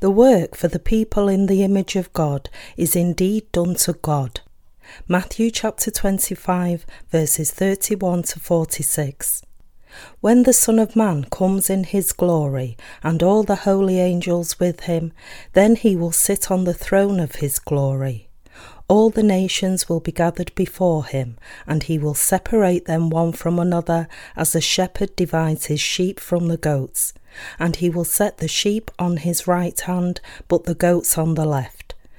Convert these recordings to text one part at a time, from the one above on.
The work for the people in the image of God is indeed done to God. Matthew chapter 25, verses 31 to 46. When the Son of Man comes in his glory, and all the holy angels with him, then he will sit on the throne of his glory. All the nations will be gathered before him, and he will separate them one from another, as a shepherd divides his sheep from the goats. And he will set the sheep on his right hand, but the goats on the left.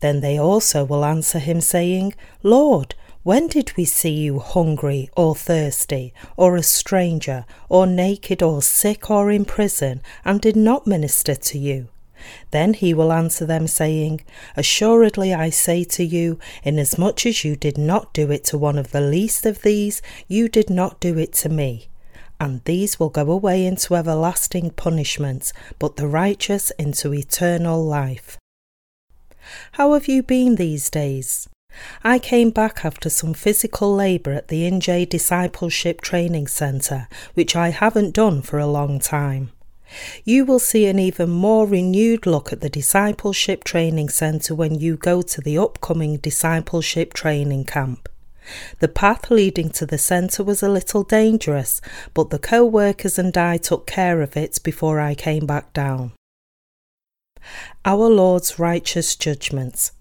Then they also will answer him, saying, Lord, when did we see you hungry or thirsty, or a stranger, or naked, or sick, or in prison, and did not minister to you? Then he will answer them, saying, Assuredly I say to you, inasmuch as you did not do it to one of the least of these, you did not do it to me. And these will go away into everlasting punishment, but the righteous into eternal life. How have you been these days? I came back after some physical labour at the INJE Discipleship Training Centre, which I haven't done for a long time. You will see an even more renewed look at the Discipleship Training Centre when you go to the upcoming Discipleship Training Camp. The path leading to the centre was a little dangerous, but the co workers and I took care of it before I came back down. Our Lord's righteous judgments.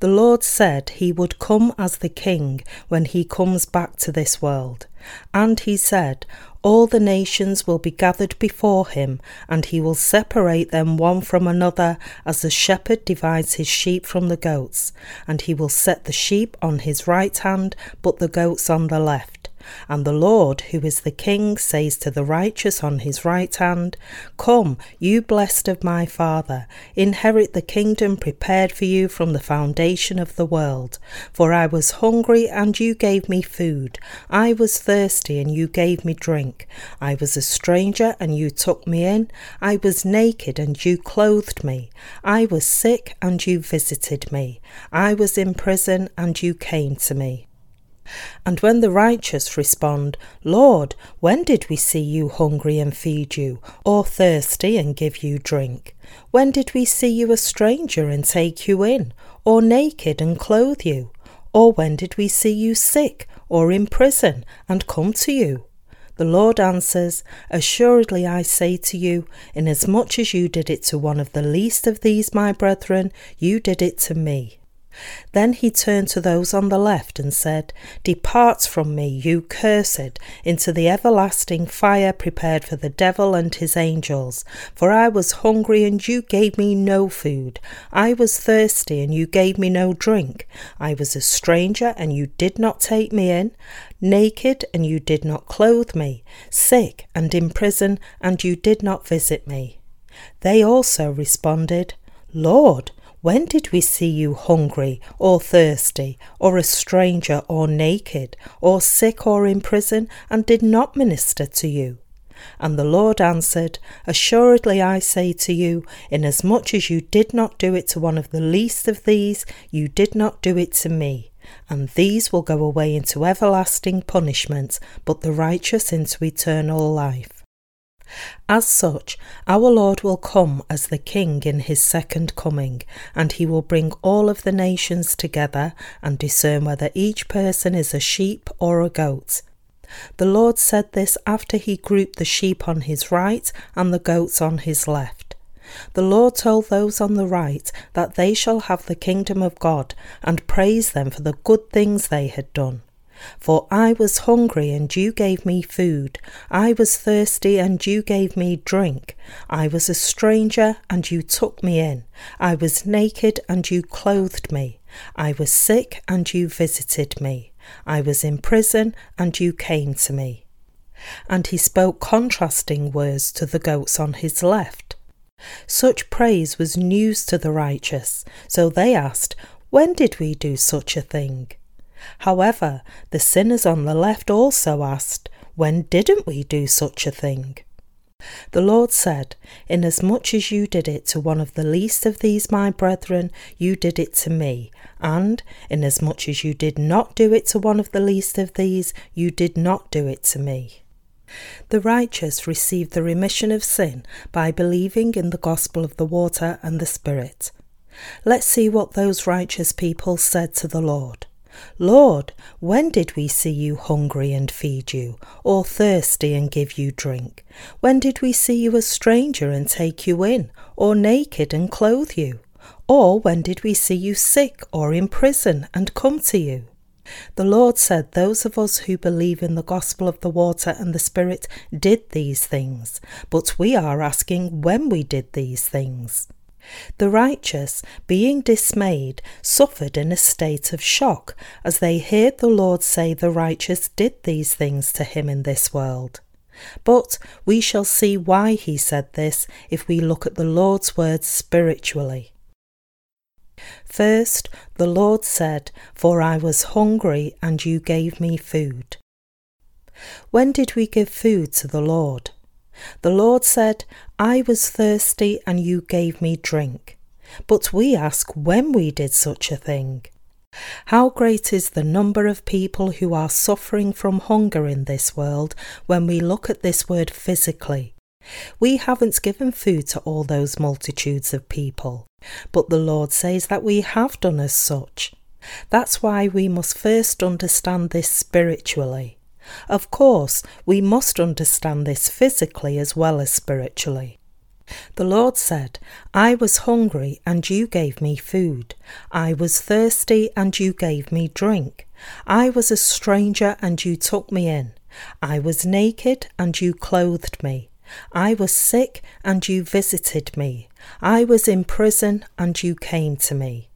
The Lord said he would come as the King when he comes back to this world. And he said, All the nations will be gathered before him, and he will separate them one from another, as the shepherd divides his sheep from the goats. And he will set the sheep on his right hand, but the goats on the left. And the Lord, who is the King, says to the righteous on his right hand, Come, you blessed of my Father, inherit the kingdom prepared for you from the foundation of the world. For I was hungry, and you gave me food. I was thirsty, and you gave me drink. I was a stranger, and you took me in. I was naked, and you clothed me. I was sick, and you visited me. I was in prison, and you came to me. And when the righteous respond, Lord, when did we see you hungry and feed you, or thirsty and give you drink? When did we see you a stranger and take you in, or naked and clothe you? Or when did we see you sick, or in prison, and come to you? The Lord answers, Assuredly I say to you, inasmuch as you did it to one of the least of these my brethren, you did it to me. Then he turned to those on the left and said, Depart from me, you cursed, into the everlasting fire prepared for the devil and his angels. For I was hungry, and you gave me no food. I was thirsty, and you gave me no drink. I was a stranger, and you did not take me in. Naked, and you did not clothe me. Sick, and in prison, and you did not visit me. They also responded, Lord, when did we see you hungry or thirsty, or a stranger or naked, or sick or in prison, and did not minister to you? And the Lord answered, Assuredly I say to you, inasmuch as you did not do it to one of the least of these, you did not do it to me. and these will go away into everlasting punishment, but the righteous into eternal life. As such, our Lord will come as the King in his second coming, and he will bring all of the nations together and discern whether each person is a sheep or a goat. The Lord said this after he grouped the sheep on his right and the goats on his left. The Lord told those on the right that they shall have the kingdom of God and praise them for the good things they had done. For I was hungry, and you gave me food. I was thirsty, and you gave me drink. I was a stranger, and you took me in. I was naked, and you clothed me. I was sick, and you visited me. I was in prison, and you came to me. And he spoke contrasting words to the goats on his left. Such praise was news to the righteous, so they asked, When did we do such a thing? However, the sinners on the left also asked, When didn't we do such a thing? The Lord said, Inasmuch as you did it to one of the least of these my brethren, you did it to me, and inasmuch as you did not do it to one of the least of these, you did not do it to me. The righteous receive the remission of sin by believing in the gospel of the water and the Spirit. Let's see what those righteous people said to the Lord. Lord, when did we see you hungry and feed you, or thirsty and give you drink? When did we see you a stranger and take you in, or naked and clothe you? Or when did we see you sick or in prison and come to you? The Lord said, Those of us who believe in the gospel of the water and the Spirit did these things, but we are asking when we did these things. The righteous, being dismayed, suffered in a state of shock as they heard the Lord say the righteous did these things to him in this world. But we shall see why he said this if we look at the Lord's words spiritually. First, the Lord said, For I was hungry, and you gave me food. When did we give food to the Lord? The Lord said, I was thirsty, and you gave me drink. But we ask when we did such a thing. How great is the number of people who are suffering from hunger in this world when we look at this word physically. We haven't given food to all those multitudes of people, but the Lord says that we have done as such. That's why we must first understand this spiritually. Of course, we must understand this physically as well as spiritually. The Lord said, I was hungry, and you gave me food. I was thirsty, and you gave me drink. I was a stranger, and you took me in. I was naked, and you clothed me. I was sick, and you visited me. I was in prison, and you came to me.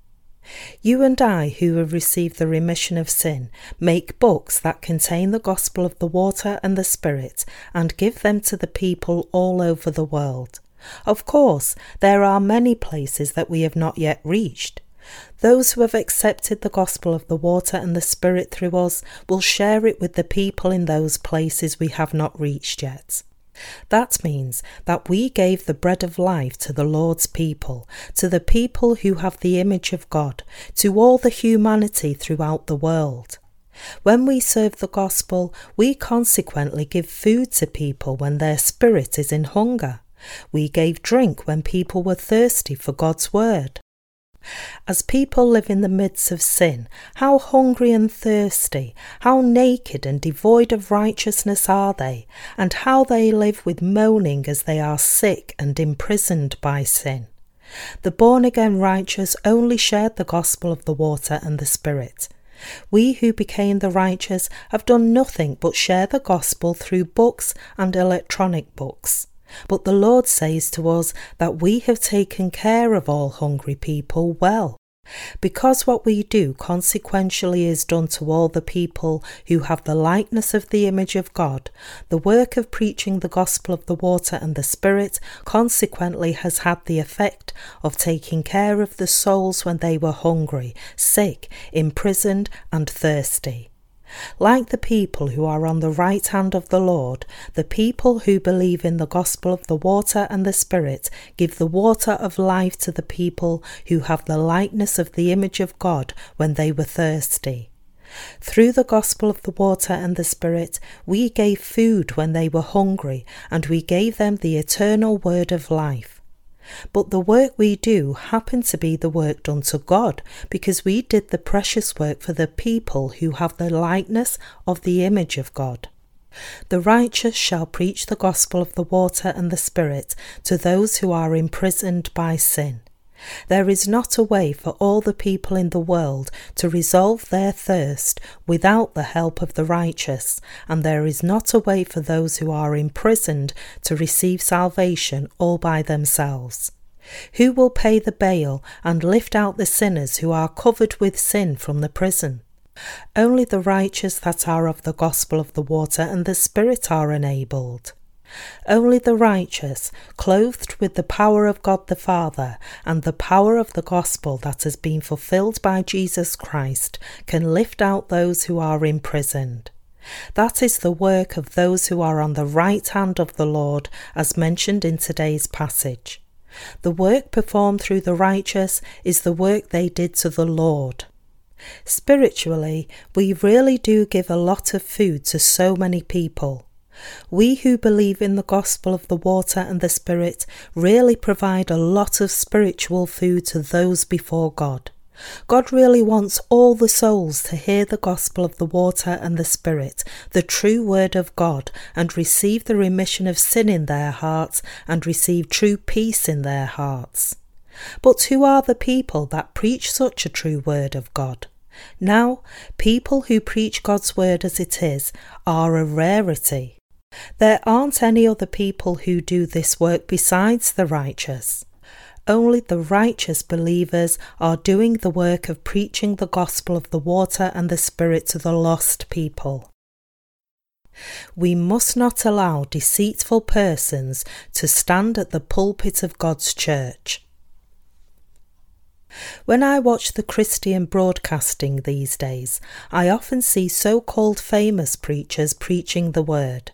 You and I, who have received the remission of sin, make books that contain the gospel of the water and the Spirit and give them to the people all over the world. Of course, there are many places that we have not yet reached. Those who have accepted the gospel of the water and the Spirit through us will share it with the people in those places we have not reached yet. That means that we gave the bread of life to the Lord's people, to the people who have the image of God, to all the humanity throughout the world. When we serve the gospel, we consequently give food to people when their spirit is in hunger. We gave drink when people were thirsty for God's word. As people live in the midst of sin, how hungry and thirsty, how naked and devoid of righteousness are they, and how they live with moaning as they are sick and imprisoned by sin. The born again righteous only shared the gospel of the water and the Spirit. We who became the righteous have done nothing but share the gospel through books and electronic books. But the Lord says to us that we have taken care of all hungry people well. Because what we do consequentially is done to all the people who have the likeness of the image of God, the work of preaching the gospel of the water and the Spirit consequently has had the effect of taking care of the souls when they were hungry, sick, imprisoned, and thirsty. Like the people who are on the right hand of the Lord, the people who believe in the gospel of the water and the Spirit give the water of life to the people who have the likeness of the image of God when they were thirsty. Through the gospel of the water and the Spirit, we gave food when they were hungry, and we gave them the eternal word of life. But the work we do happened to be the work done to God because we did the precious work for the people who have the likeness of the image of God. The righteous shall preach the gospel of the water and the Spirit to those who are imprisoned by sin. There is not a way for all the people in the world to resolve their thirst without the help of the righteous, and there is not a way for those who are imprisoned to receive salvation all by themselves. Who will pay the bail and lift out the sinners who are covered with sin from the prison? Only the righteous that are of the gospel of the water and the Spirit are enabled. Only the righteous, clothed with the power of God the Father and the power of the gospel that has been fulfilled by Jesus Christ, can lift out those who are imprisoned. That is the work of those who are on the right hand of the Lord, as mentioned in today's passage. The work performed through the righteous is the work they did to the Lord. Spiritually, we really do give a lot of food to so many people. We who believe in the gospel of the water and the Spirit really provide a lot of spiritual food to those before God. God really wants all the souls to hear the gospel of the water and the Spirit, the true word of God, and receive the remission of sin in their hearts and receive true peace in their hearts. But who are the people that preach such a true word of God? Now, people who preach God's word as it is are a rarity. There aren't any other people who do this work besides the righteous. Only the righteous believers are doing the work of preaching the gospel of the water and the Spirit to the lost people. We must not allow deceitful persons to stand at the pulpit of God's church. When I watch the Christian broadcasting these days, I often see so called famous preachers preaching the word.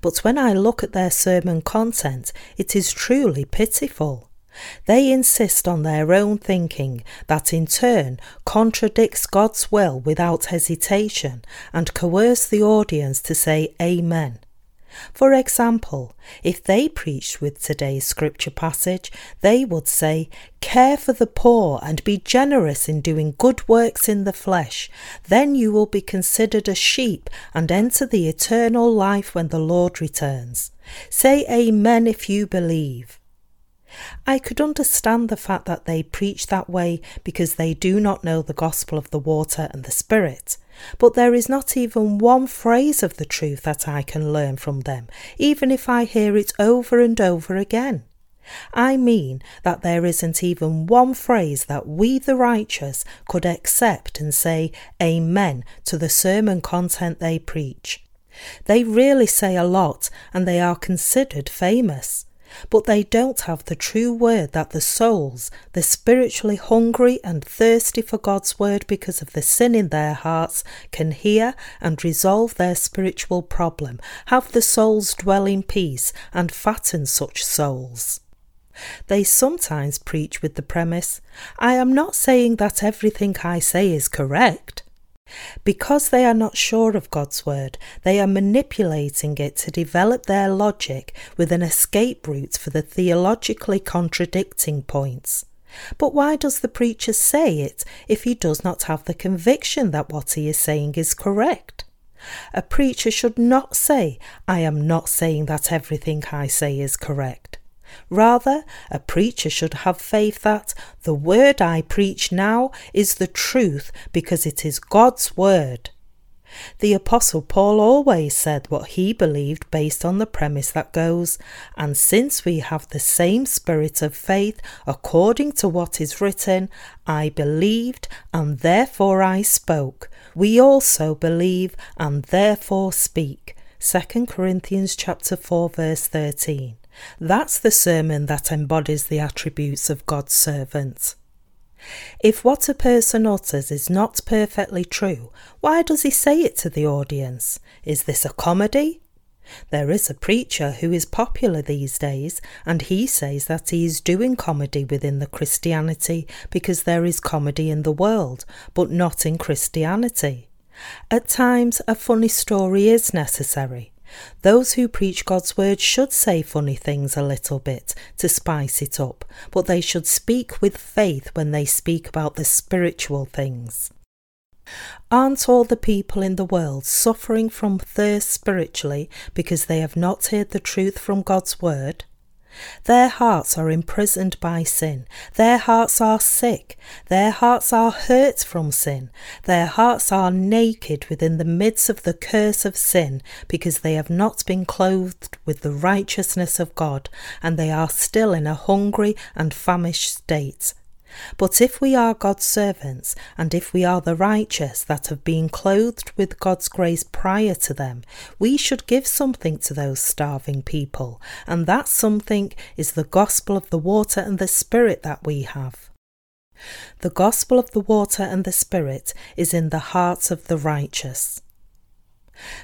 But when I look at their sermon content, it is truly pitiful. They insist on their own thinking that in turn contradicts God's will without hesitation and coerce the audience to say Amen. For example, if they preached with today's scripture passage, they would say, Care for the poor and be generous in doing good works in the flesh. Then you will be considered a sheep and enter the eternal life when the Lord returns. Say Amen if you believe. I could understand the fact that they preach that way because they do not know the gospel of the water and the Spirit. But there is not even one phrase of the truth that I can learn from them, even if I hear it over and over again. I mean that there isn't even one phrase that we, the righteous, could accept and say Amen to the sermon content they preach. They really say a lot and they are considered famous but they don't have the true word that the souls, the spiritually hungry and thirsty for God's word because of the sin in their hearts, can hear and resolve their spiritual problem, have the souls dwell in peace and fatten such souls. They sometimes preach with the premise I am not saying that everything I say is correct. Because they are not sure of God's word, they are manipulating it to develop their logic with an escape route for the theologically contradicting points. But why does the preacher say it if he does not have the conviction that what he is saying is correct? A preacher should not say, I am not saying that everything I say is correct. Rather, a preacher should have faith that the word I preach now is the truth because it is God's word. The Apostle Paul always said what he believed based on the premise that goes, And since we have the same spirit of faith according to what is written, I believed and therefore I spoke. We also believe and therefore speak. 2 Corinthians chapter 4 verse 13. That's the sermon that embodies the attributes of God's servant. If what a person utters is not perfectly true, why does he say it to the audience? Is this a comedy? There is a preacher who is popular these days, and he says that he is doing comedy within the Christianity because there is comedy in the world, but not in Christianity. At times, a funny story is necessary. Those who preach God's word should say funny things a little bit to spice it up, but they should speak with faith when they speak about the spiritual things. Aren't all the people in the world suffering from thirst spiritually because they have not heard the truth from God's word? Their hearts are imprisoned by sin. Their hearts are sick. Their hearts are hurt from sin. Their hearts are naked within the midst of the curse of sin because they have not been clothed with the righteousness of God and they are still in a hungry and famished state. But if we are God's servants, and if we are the righteous that have been clothed with God's grace prior to them, we should give something to those starving people, and that something is the gospel of the water and the Spirit that we have. The gospel of the water and the Spirit is in the hearts of the righteous.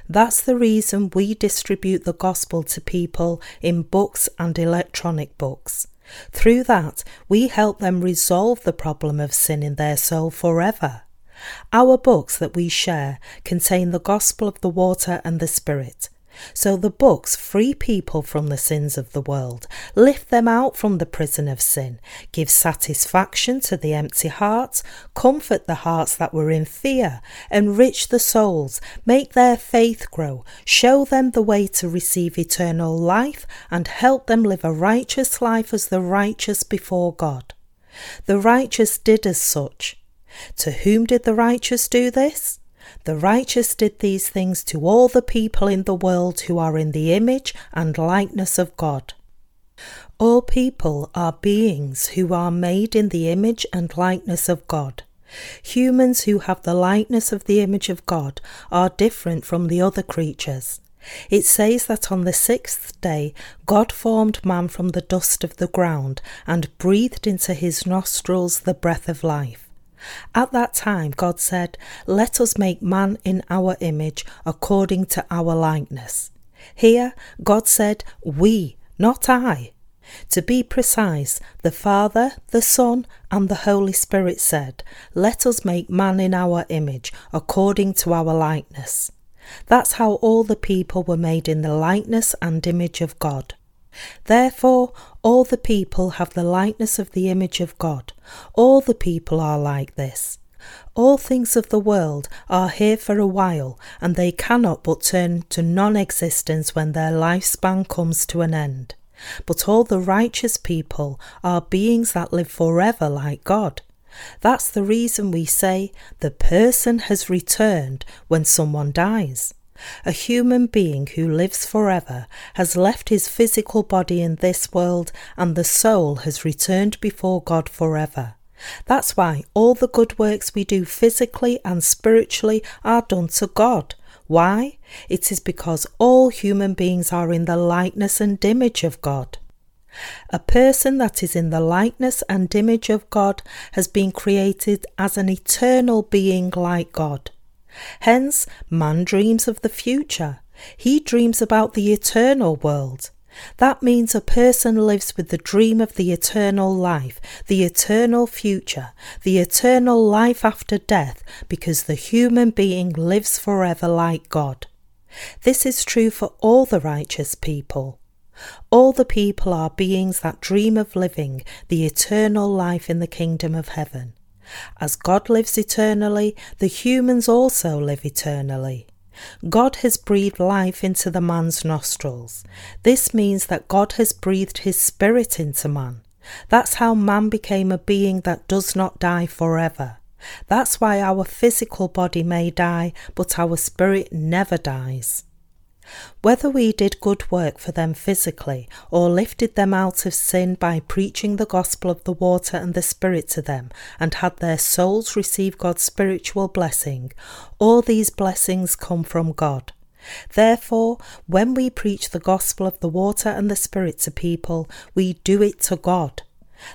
That's the reason we distribute the gospel to people in books and electronic books. Through that, we help them resolve the problem of sin in their soul forever. Our books that we share contain the gospel of the water and the spirit. So the books free people from the sins of the world, lift them out from the prison of sin, give satisfaction to the empty hearts, comfort the hearts that were in fear, enrich the souls, make their faith grow, show them the way to receive eternal life, and help them live a righteous life as the righteous before God. The righteous did as such. To whom did the righteous do this? The righteous did these things to all the people in the world who are in the image and likeness of God. All people are beings who are made in the image and likeness of God. Humans who have the likeness of the image of God are different from the other creatures. It says that on the sixth day God formed man from the dust of the ground and breathed into his nostrils the breath of life. At that time, God said, Let us make man in our image according to our likeness. Here, God said, We, not I. To be precise, the Father, the Son, and the Holy Spirit said, Let us make man in our image according to our likeness. That's how all the people were made in the likeness and image of God. Therefore, all the people have the likeness of the image of God. All the people are like this. All things of the world are here for a while, and they cannot but turn to non existence when their lifespan comes to an end. But all the righteous people are beings that live forever like God. That's the reason we say the person has returned when someone dies. A human being who lives forever has left his physical body in this world and the soul has returned before God forever. That's why all the good works we do physically and spiritually are done to God. Why? It is because all human beings are in the likeness and image of God. A person that is in the likeness and image of God has been created as an eternal being like God. Hence, man dreams of the future. He dreams about the eternal world. That means a person lives with the dream of the eternal life, the eternal future, the eternal life after death, because the human being lives forever like God. This is true for all the righteous people. All the people are beings that dream of living the eternal life in the kingdom of heaven. As God lives eternally, the humans also live eternally. God has breathed life into the man's nostrils. This means that God has breathed his spirit into man. That's how man became a being that does not die forever. That's why our physical body may die, but our spirit never dies. Whether we did good work for them physically or lifted them out of sin by preaching the gospel of the water and the Spirit to them and had their souls receive God's spiritual blessing, all these blessings come from God. Therefore, when we preach the gospel of the water and the Spirit to people, we do it to God.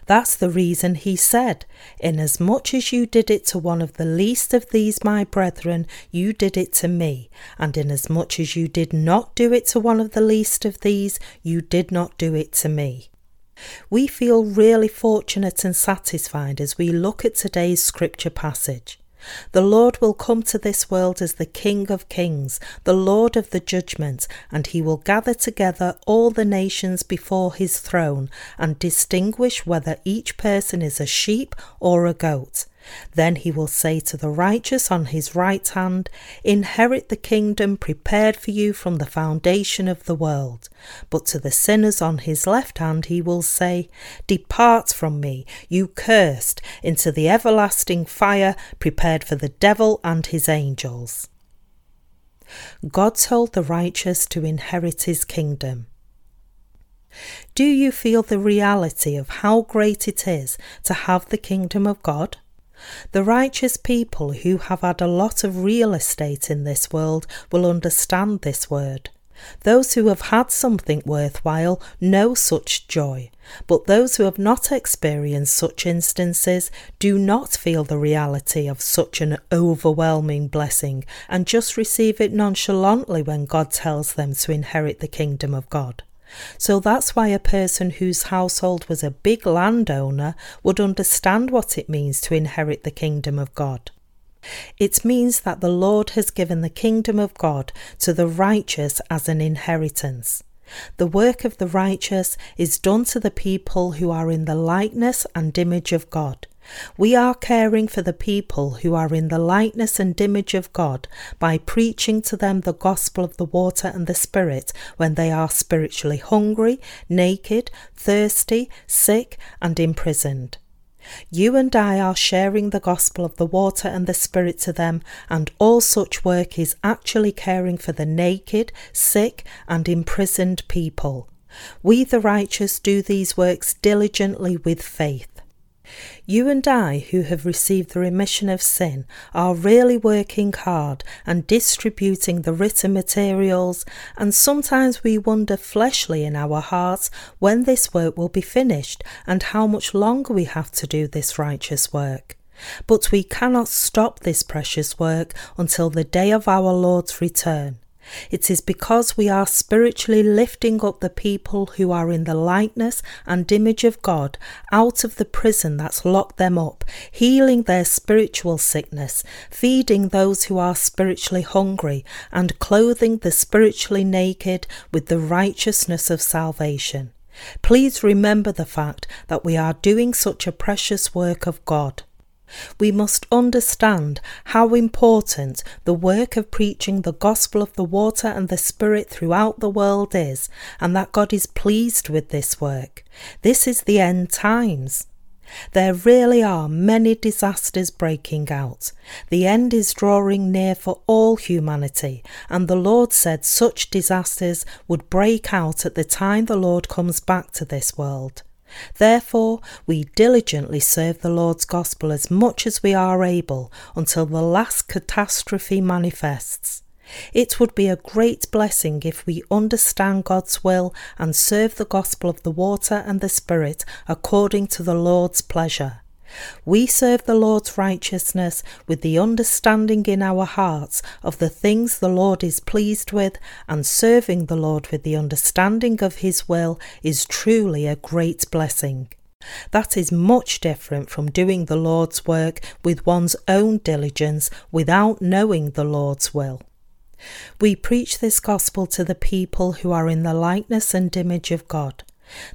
That's the reason he said, Inasmuch as you did it to one of the least of these my brethren, you did it to me, and inasmuch as you did not do it to one of the least of these, you did not do it to me. We feel really fortunate and satisfied as we look at today's scripture passage. The Lord will come to this world as the King of kings, the Lord of the judgment, and he will gather together all the nations before his throne and distinguish whether each person is a sheep or a goat. Then he will say to the righteous on his right hand, Inherit the kingdom prepared for you from the foundation of the world. But to the sinners on his left hand he will say, Depart from me, you cursed, into the everlasting fire prepared for the devil and his angels. God told the righteous to inherit his kingdom. Do you feel the reality of how great it is to have the kingdom of God? The righteous people who have had a lot of real estate in this world will understand this word. Those who have had something worthwhile know such joy, but those who have not experienced such instances do not feel the reality of such an overwhelming blessing and just receive it nonchalantly when God tells them to inherit the kingdom of God. So that's why a person whose household was a big landowner would understand what it means to inherit the kingdom of God. It means that the Lord has given the kingdom of God to the righteous as an inheritance. The work of the righteous is done to the people who are in the likeness and image of God. We are caring for the people who are in the likeness and image of God by preaching to them the gospel of the water and the Spirit when they are spiritually hungry, naked, thirsty, sick, and imprisoned. You and I are sharing the gospel of the water and the Spirit to them, and all such work is actually caring for the naked, sick, and imprisoned people. We, the righteous, do these works diligently with faith. You and I, who have received the remission of sin, are really working hard and distributing the written materials, and sometimes we wonder fleshly in our hearts when this work will be finished and how much longer we have to do this righteous work. But we cannot stop this precious work until the day of our Lord's return. It is because we are spiritually lifting up the people who are in the likeness and image of God out of the prison that's locked them up, healing their spiritual sickness, feeding those who are spiritually hungry, and clothing the spiritually naked with the righteousness of salvation. Please remember the fact that we are doing such a precious work of God. We must understand how important the work of preaching the gospel of the water and the Spirit throughout the world is, and that God is pleased with this work. This is the end times. There really are many disasters breaking out. The end is drawing near for all humanity, and the Lord said such disasters would break out at the time the Lord comes back to this world. Therefore, we diligently serve the Lord's gospel as much as we are able until the last catastrophe manifests. It would be a great blessing if we understand God's will and serve the gospel of the water and the Spirit according to the Lord's pleasure. We serve the Lord's righteousness with the understanding in our hearts of the things the Lord is pleased with, and serving the Lord with the understanding of His will is truly a great blessing. That is much different from doing the Lord's work with one's own diligence without knowing the Lord's will. We preach this gospel to the people who are in the likeness and image of God.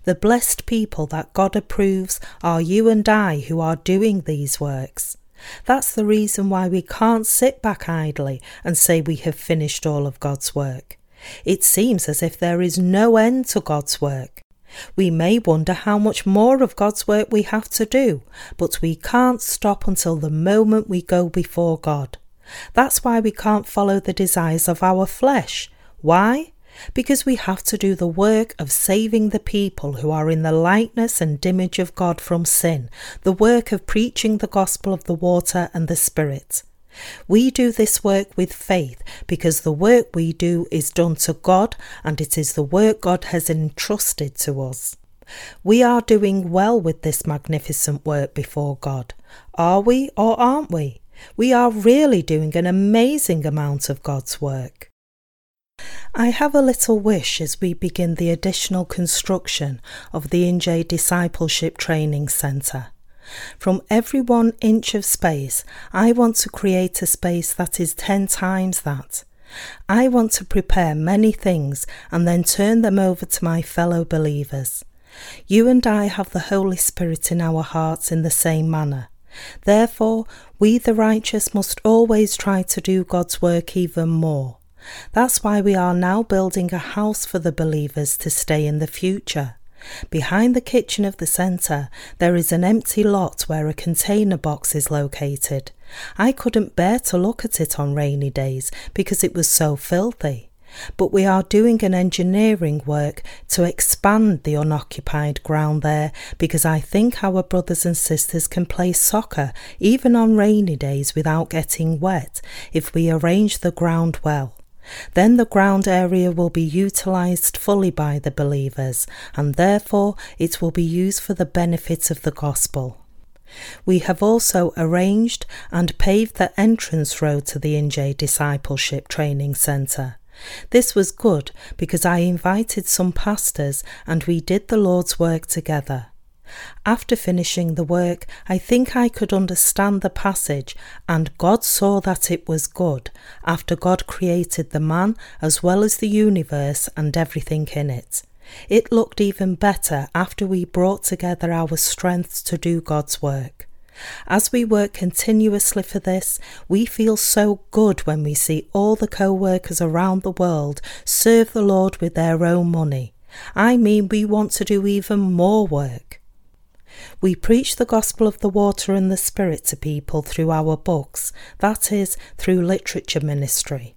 The blessed people that God approves are you and I who are doing these works. That's the reason why we can't sit back idly and say we have finished all of God's work. It seems as if there is no end to God's work. We may wonder how much more of God's work we have to do, but we can't stop until the moment we go before God. That's why we can't follow the desires of our flesh. Why? Because we have to do the work of saving the people who are in the likeness and image of God from sin, the work of preaching the gospel of the water and the Spirit. We do this work with faith because the work we do is done to God and it is the work God has entrusted to us. We are doing well with this magnificent work before God. Are we or aren't we? We are really doing an amazing amount of God's work. I have a little wish as we begin the additional construction of the INJE Discipleship Training Centre. From every one inch of space, I want to create a space that is 10 times that. I want to prepare many things and then turn them over to my fellow believers. You and I have the Holy Spirit in our hearts in the same manner. Therefore, we the righteous must always try to do God's work even more. That's why we are now building a house for the believers to stay in the future. Behind the kitchen of the centre, there is an empty lot where a container box is located. I couldn't bear to look at it on rainy days because it was so filthy but we are doing an engineering work to expand the unoccupied ground there because I think our brothers and sisters can play soccer even on rainy days without getting wet if we arrange the ground well. Then the ground area will be utilised fully by the believers, and therefore it will be used for the benefit of the gospel. We have also arranged and paved the entrance road to the INJE Discipleship Training Centre. This was good because I invited some pastors and we did the Lord's work together. After finishing the work, I think I could understand the passage, and God saw that it was good, after God created the man as well as the universe and everything in it. It looked even better after we brought together our strengths to do God's work. As we work continuously for this, we feel so good when we see all the co workers around the world serve the Lord with their own money. I mean, we want to do even more work. We preach the gospel of the water and the spirit to people through our books, that is, through literature ministry.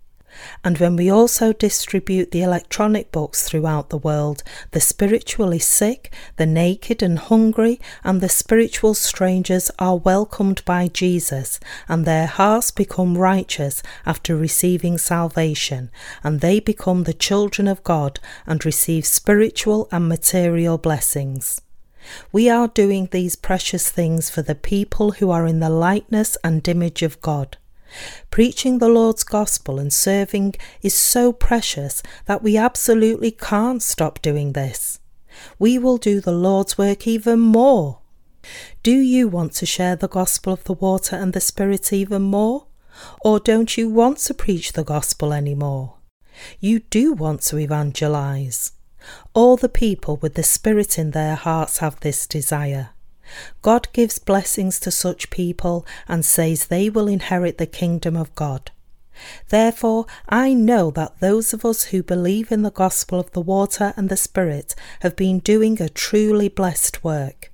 And when we also distribute the electronic books throughout the world, the spiritually sick, the naked and hungry, and the spiritual strangers are welcomed by Jesus, and their hearts become righteous after receiving salvation, and they become the children of God and receive spiritual and material blessings. We are doing these precious things for the people who are in the likeness and image of God. Preaching the Lord's gospel and serving is so precious that we absolutely can't stop doing this. We will do the Lord's work even more. Do you want to share the gospel of the water and the Spirit even more? Or don't you want to preach the gospel anymore? You do want to evangelize. All the people with the Spirit in their hearts have this desire. God gives blessings to such people and says they will inherit the kingdom of God. Therefore, I know that those of us who believe in the gospel of the water and the Spirit have been doing a truly blessed work.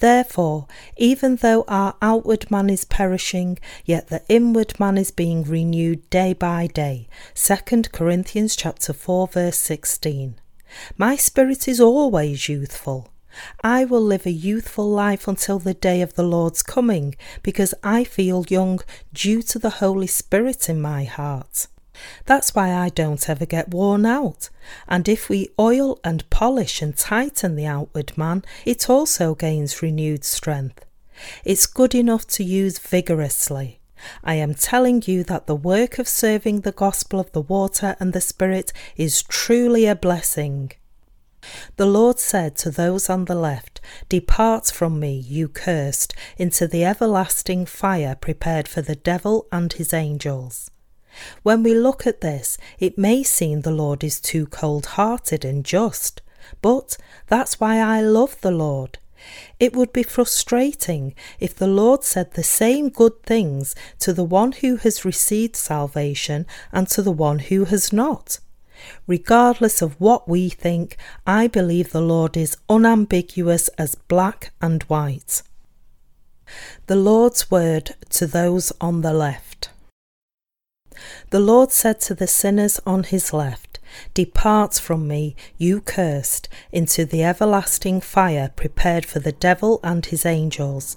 Therefore, even though our outward man is perishing, yet the inward man is being renewed day by day. 2 Corinthians chapter 4 verse 16. My spirit is always youthful. I will live a youthful life until the day of the Lord's coming, because I feel young due to the Holy Spirit in my heart. That's why I don't ever get worn out. And if we oil and polish and tighten the outward man, it also gains renewed strength. It's good enough to use vigorously. I am telling you that the work of serving the gospel of the water and the Spirit is truly a blessing. The Lord said to those on the left, Depart from me, you cursed, into the everlasting fire prepared for the devil and his angels. When we look at this, it may seem the Lord is too cold hearted and just, but that's why I love the Lord. It would be frustrating if the Lord said the same good things to the one who has received salvation and to the one who has not. Regardless of what we think, I believe the Lord is unambiguous as black and white. The Lord's word to those on the left. The Lord said to the sinners on his left, Depart from me, you cursed, into the everlasting fire prepared for the devil and his angels.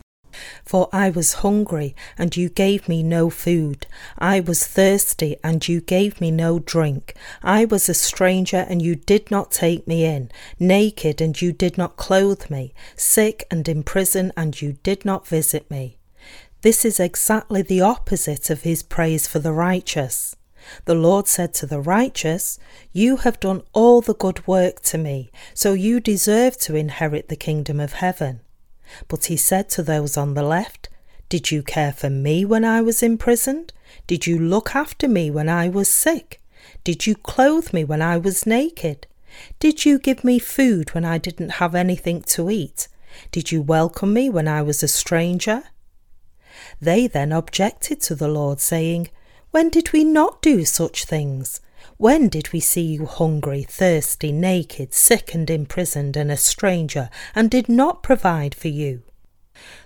For I was hungry, and you gave me no food. I was thirsty, and you gave me no drink. I was a stranger, and you did not take me in. Naked, and you did not clothe me. Sick and in prison, and you did not visit me. This is exactly the opposite of his praise for the righteous. The Lord said to the righteous, You have done all the good work to me, so you deserve to inherit the kingdom of heaven. But he said to those on the left, Did you care for me when I was imprisoned? Did you look after me when I was sick? Did you clothe me when I was naked? Did you give me food when I didn't have anything to eat? Did you welcome me when I was a stranger? They then objected to the Lord, saying, When did we not do such things? When did we see you hungry, thirsty, naked, sick, and imprisoned, and a stranger, and did not provide for you?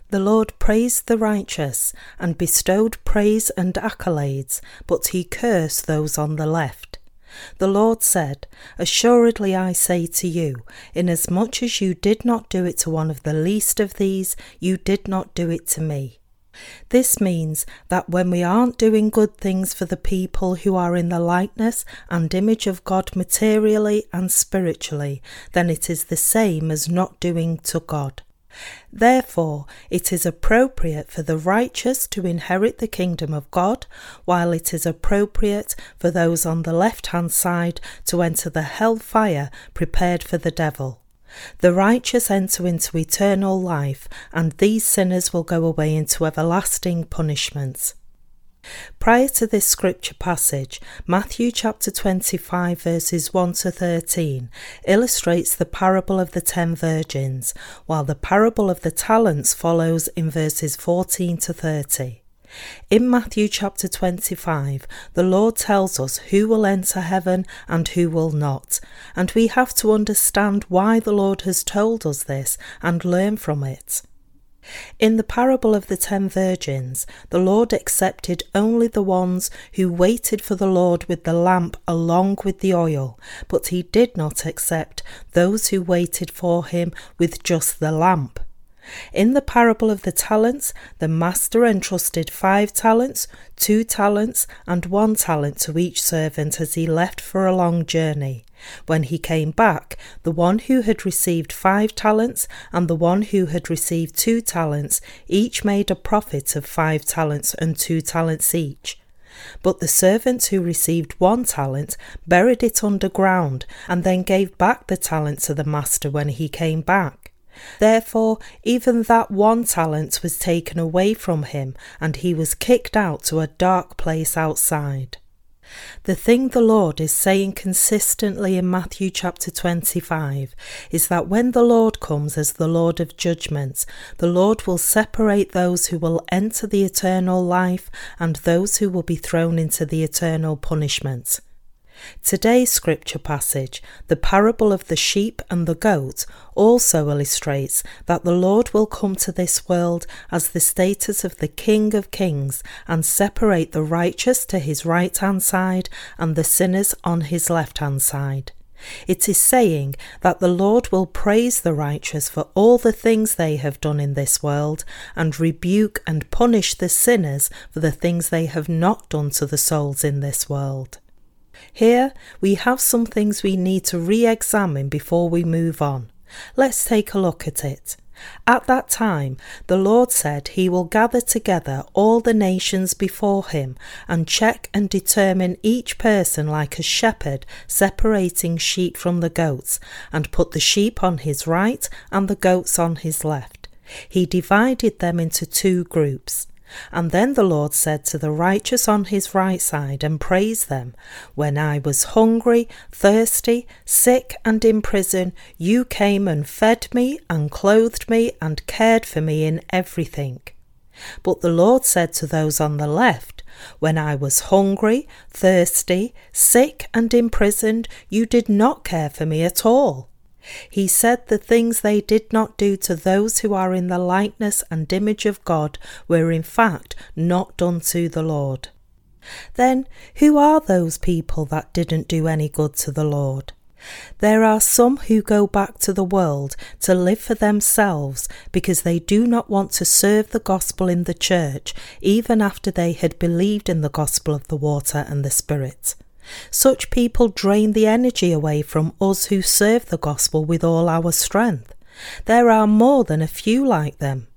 The Lord praised the righteous and bestowed praise and accolades, but he cursed those on the left. The Lord said, Assuredly I say to you, inasmuch as you did not do it to one of the least of these, you did not do it to me. This means that when we aren't doing good things for the people who are in the likeness and image of God materially and spiritually, then it is the same as not doing to God. Therefore, it is appropriate for the righteous to inherit the kingdom of God, while it is appropriate for those on the left hand side to enter the hell fire prepared for the devil. The righteous enter into eternal life, and these sinners will go away into everlasting punishment. Prior to this scripture passage, Matthew chapter 25 verses 1 to 13 illustrates the parable of the ten virgins, while the parable of the talents follows in verses 14 to 30. In Matthew chapter 25, the Lord tells us who will enter heaven and who will not, and we have to understand why the Lord has told us this and learn from it. In the parable of the ten virgins, the Lord accepted only the ones who waited for the Lord with the lamp along with the oil, but he did not accept those who waited for him with just the lamp. In the parable of the talents, the master entrusted five talents, two talents, and one talent to each servant as he left for a long journey. When he came back, the one who had received five talents and the one who had received two talents each made a profit of five talents and two talents each. But the servant who received one talent buried it underground and then gave back the talent to the master when he came back. Therefore, even that one talent was taken away from him, and he was kicked out to a dark place outside. The thing the Lord is saying consistently in Matthew chapter 25 is that when the Lord comes as the Lord of judgment, the Lord will separate those who will enter the eternal life and those who will be thrown into the eternal punishment. Today's scripture passage, the parable of the sheep and the goat, also illustrates that the Lord will come to this world as the status of the King of Kings and separate the righteous to his right hand side and the sinners on his left hand side. It is saying that the Lord will praise the righteous for all the things they have done in this world and rebuke and punish the sinners for the things they have not done to the souls in this world. Here we have some things we need to re examine before we move on. Let's take a look at it. At that time, the Lord said he will gather together all the nations before him and check and determine each person like a shepherd separating sheep from the goats, and put the sheep on his right and the goats on his left. He divided them into two groups. And then the Lord said to the righteous on his right side, and praised them, When I was hungry, thirsty, sick, and in prison, you came and fed me, and clothed me, and cared for me in everything. But the Lord said to those on the left, When I was hungry, thirsty, sick, and imprisoned, you did not care for me at all. He said the things they did not do to those who are in the likeness and image of God were in fact not done to the Lord. Then, who are those people that didn't do any good to the Lord? There are some who go back to the world to live for themselves because they do not want to serve the gospel in the church even after they had believed in the gospel of the water and the Spirit. Such people drain the energy away from us who serve the gospel with all our strength. There are more than a few like them.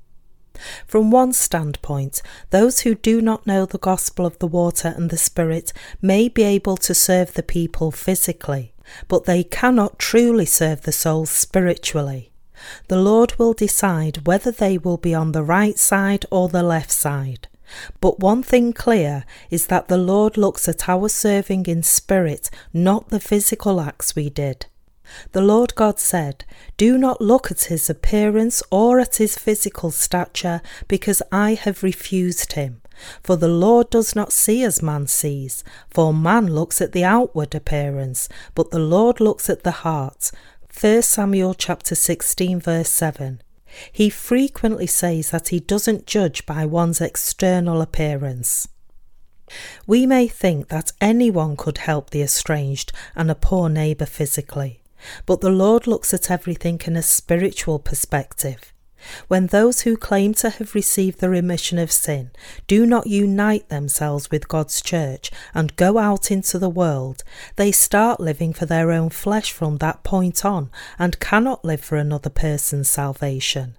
From one standpoint, those who do not know the gospel of the water and the Spirit may be able to serve the people physically, but they cannot truly serve the souls spiritually. The Lord will decide whether they will be on the right side or the left side. But one thing clear is that the Lord looks at our serving in spirit, not the physical acts we did. The Lord God said, Do not look at his appearance or at his physical stature, because I have refused him. For the Lord does not see as man sees, for man looks at the outward appearance, but the Lord looks at the heart. 1 Samuel chapter 16 verse 7. He frequently says that he doesn't judge by one's external appearance. We may think that anyone could help the estranged and a poor neighbour physically, but the Lord looks at everything in a spiritual perspective. When those who claim to have received the remission of sin do not unite themselves with God's church and go out into the world, they start living for their own flesh from that point on and cannot live for another person's salvation.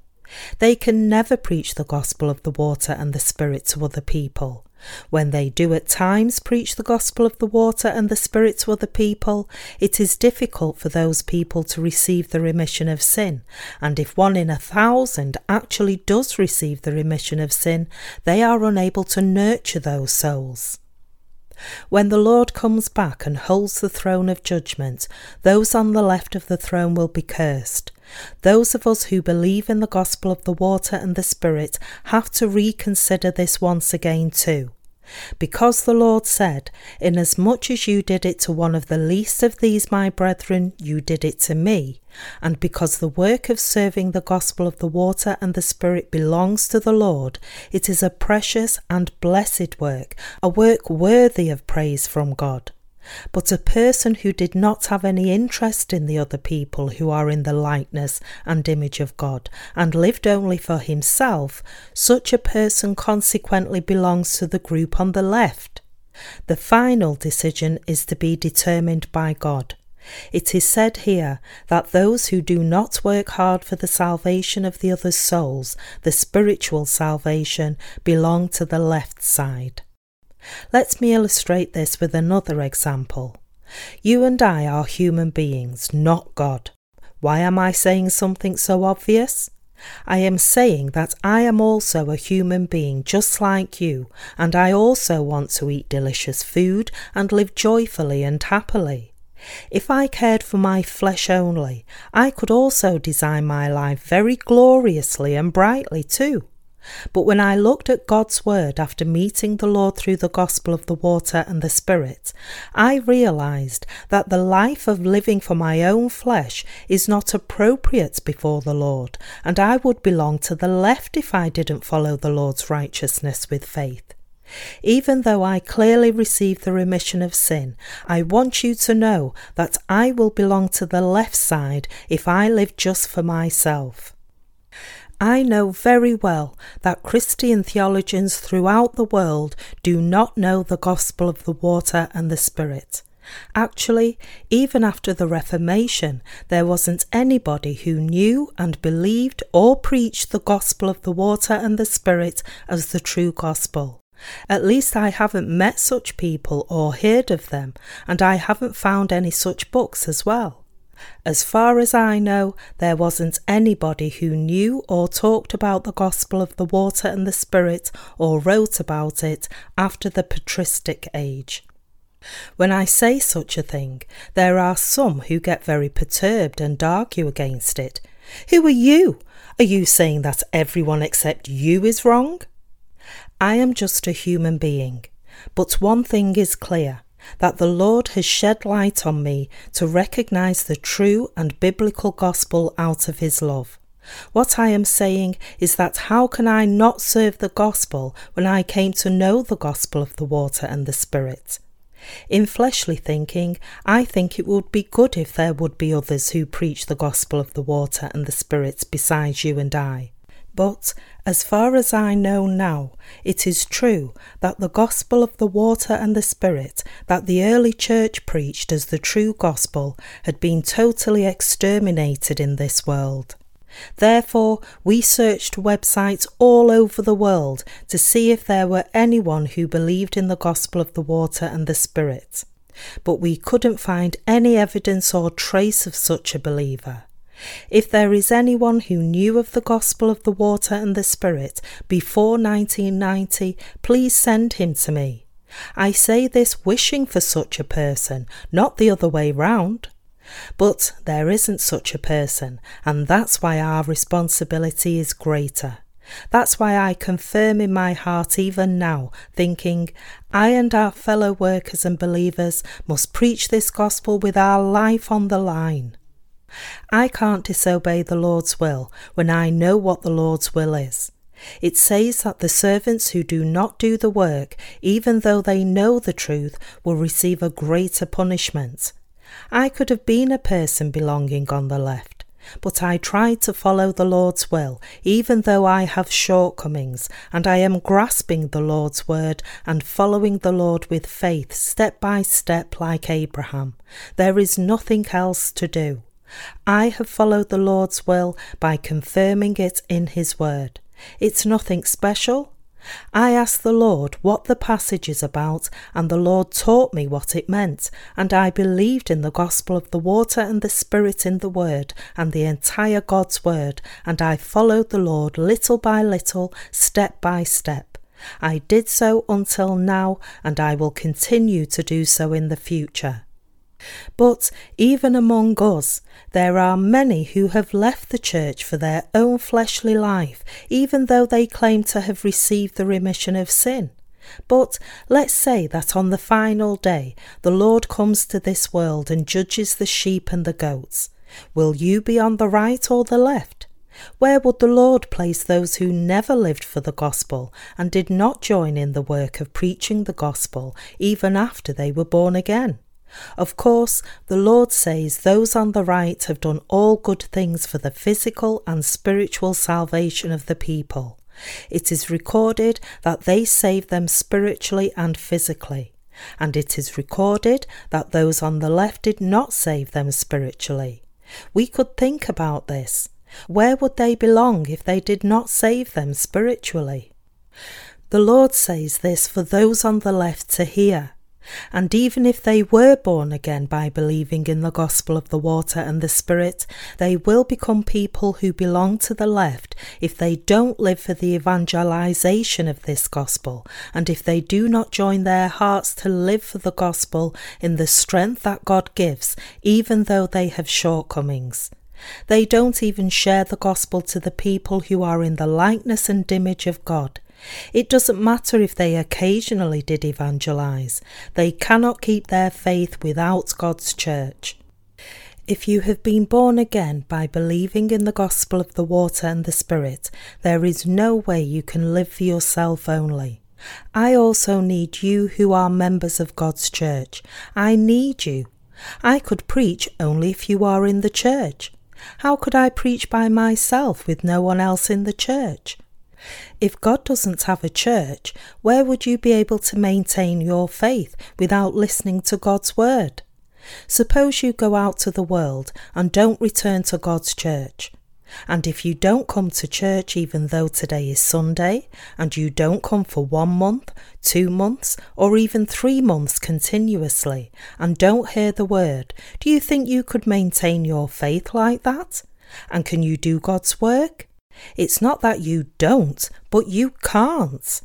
They can never preach the gospel of the water and the Spirit to other people. When they do at times preach the gospel of the water and the Spirit to other people, it is difficult for those people to receive the remission of sin. And if one in a thousand actually does receive the remission of sin, they are unable to nurture those souls. When the Lord comes back and holds the throne of judgment, those on the left of the throne will be cursed. Those of us who believe in the gospel of the water and the Spirit have to reconsider this once again too. Because the Lord said, Inasmuch as you did it to one of the least of these my brethren, you did it to me, and because the work of serving the gospel of the water and the Spirit belongs to the Lord, it is a precious and blessed work, a work worthy of praise from God. But a person who did not have any interest in the other people who are in the likeness and image of God and lived only for himself, such a person consequently belongs to the group on the left. The final decision is to be determined by God. It is said here that those who do not work hard for the salvation of the other's souls, the spiritual salvation, belong to the left side. Let me illustrate this with another example. You and I are human beings, not God. Why am I saying something so obvious? I am saying that I am also a human being just like you, and I also want to eat delicious food and live joyfully and happily. If I cared for my flesh only, I could also design my life very gloriously and brightly too. But when I looked at God's Word after meeting the Lord through the gospel of the water and the Spirit, I realized that the life of living for my own flesh is not appropriate before the Lord, and I would belong to the left if I didn't follow the Lord's righteousness with faith. Even though I clearly received the remission of sin, I want you to know that I will belong to the left side if I live just for myself. I know very well that Christian theologians throughout the world do not know the gospel of the water and the Spirit. Actually, even after the Reformation, there wasn't anybody who knew and believed or preached the gospel of the water and the Spirit as the true gospel. At least I haven't met such people or heard of them, and I haven't found any such books as well. As far as I know, there wasn't anybody who knew or talked about the gospel of the water and the spirit or wrote about it after the patristic age. When I say such a thing, there are some who get very perturbed and argue against it. Who are you? Are you saying that everyone except you is wrong? I am just a human being, but one thing is clear that the Lord has shed light on me to recognize the true and biblical gospel out of his love. What I am saying is that how can I not serve the gospel when I came to know the gospel of the water and the spirit? In fleshly thinking, I think it would be good if there would be others who preach the gospel of the water and the Spirit besides you and I. But, as far as I know now, it is true that the gospel of the water and the Spirit that the early church preached as the true gospel had been totally exterminated in this world. Therefore, we searched websites all over the world to see if there were anyone who believed in the gospel of the water and the Spirit. But we couldn't find any evidence or trace of such a believer. If there is anyone who knew of the gospel of the water and the Spirit before 1990, please send him to me. I say this wishing for such a person, not the other way round. But there isn't such a person, and that's why our responsibility is greater. That's why I confirm in my heart even now, thinking, I and our fellow workers and believers must preach this gospel with our life on the line. I can't disobey the Lord's will when I know what the Lord's will is. It says that the servants who do not do the work, even though they know the truth, will receive a greater punishment. I could have been a person belonging on the left, but I tried to follow the Lord's will, even though I have shortcomings, and I am grasping the Lord's word and following the Lord with faith step by step like Abraham. There is nothing else to do. I have followed the Lord's will by confirming it in His Word. It's nothing special. I asked the Lord what the passage is about, and the Lord taught me what it meant, and I believed in the gospel of the water and the Spirit in the Word, and the entire God's Word, and I followed the Lord little by little, step by step. I did so until now, and I will continue to do so in the future. But even among us, there are many who have left the church for their own fleshly life, even though they claim to have received the remission of sin. But let's say that on the final day the Lord comes to this world and judges the sheep and the goats. Will you be on the right or the left? Where would the Lord place those who never lived for the gospel and did not join in the work of preaching the gospel even after they were born again? Of course, the Lord says those on the right have done all good things for the physical and spiritual salvation of the people. It is recorded that they saved them spiritually and physically. And it is recorded that those on the left did not save them spiritually. We could think about this. Where would they belong if they did not save them spiritually? The Lord says this for those on the left to hear. And even if they were born again by believing in the gospel of the water and the Spirit, they will become people who belong to the left if they don't live for the evangelization of this gospel, and if they do not join their hearts to live for the gospel in the strength that God gives, even though they have shortcomings. They don't even share the gospel to the people who are in the likeness and image of God. It doesn't matter if they occasionally did evangelize, they cannot keep their faith without God's church. If you have been born again by believing in the gospel of the water and the Spirit, there is no way you can live for yourself only. I also need you who are members of God's church. I need you. I could preach only if you are in the church. How could I preach by myself with no one else in the church? If God doesn't have a church, where would you be able to maintain your faith without listening to God's word? Suppose you go out to the world and don't return to God's church. And if you don't come to church even though today is Sunday, and you don't come for one month, two months, or even three months continuously, and don't hear the word, do you think you could maintain your faith like that? And can you do God's work? It's not that you don't, but you can't.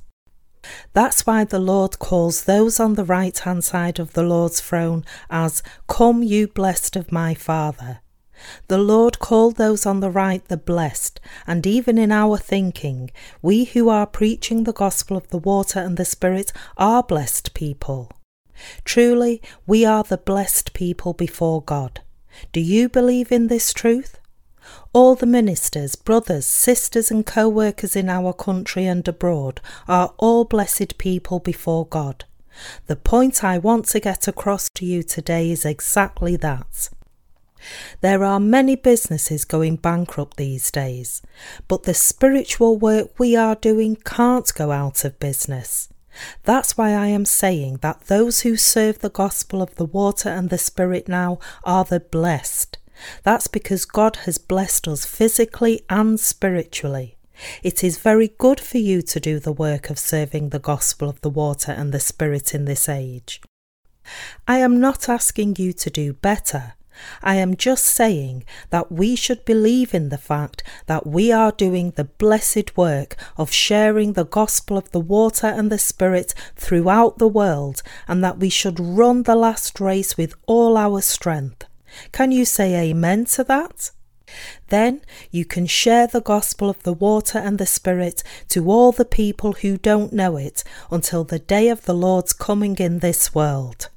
That's why the Lord calls those on the right hand side of the Lord's throne as, Come, you blessed of my Father. The Lord called those on the right the blessed, and even in our thinking, we who are preaching the gospel of the water and the Spirit are blessed people. Truly, we are the blessed people before God. Do you believe in this truth? All the ministers, brothers, sisters, and co workers in our country and abroad are all blessed people before God. The point I want to get across to you today is exactly that. There are many businesses going bankrupt these days, but the spiritual work we are doing can't go out of business. That's why I am saying that those who serve the gospel of the water and the spirit now are the blessed. That's because God has blessed us physically and spiritually. It is very good for you to do the work of serving the gospel of the water and the spirit in this age. I am not asking you to do better. I am just saying that we should believe in the fact that we are doing the blessed work of sharing the gospel of the water and the spirit throughout the world and that we should run the last race with all our strength. Can you say amen to that? Then you can share the gospel of the water and the Spirit to all the people who don't know it until the day of the Lord's coming in this world.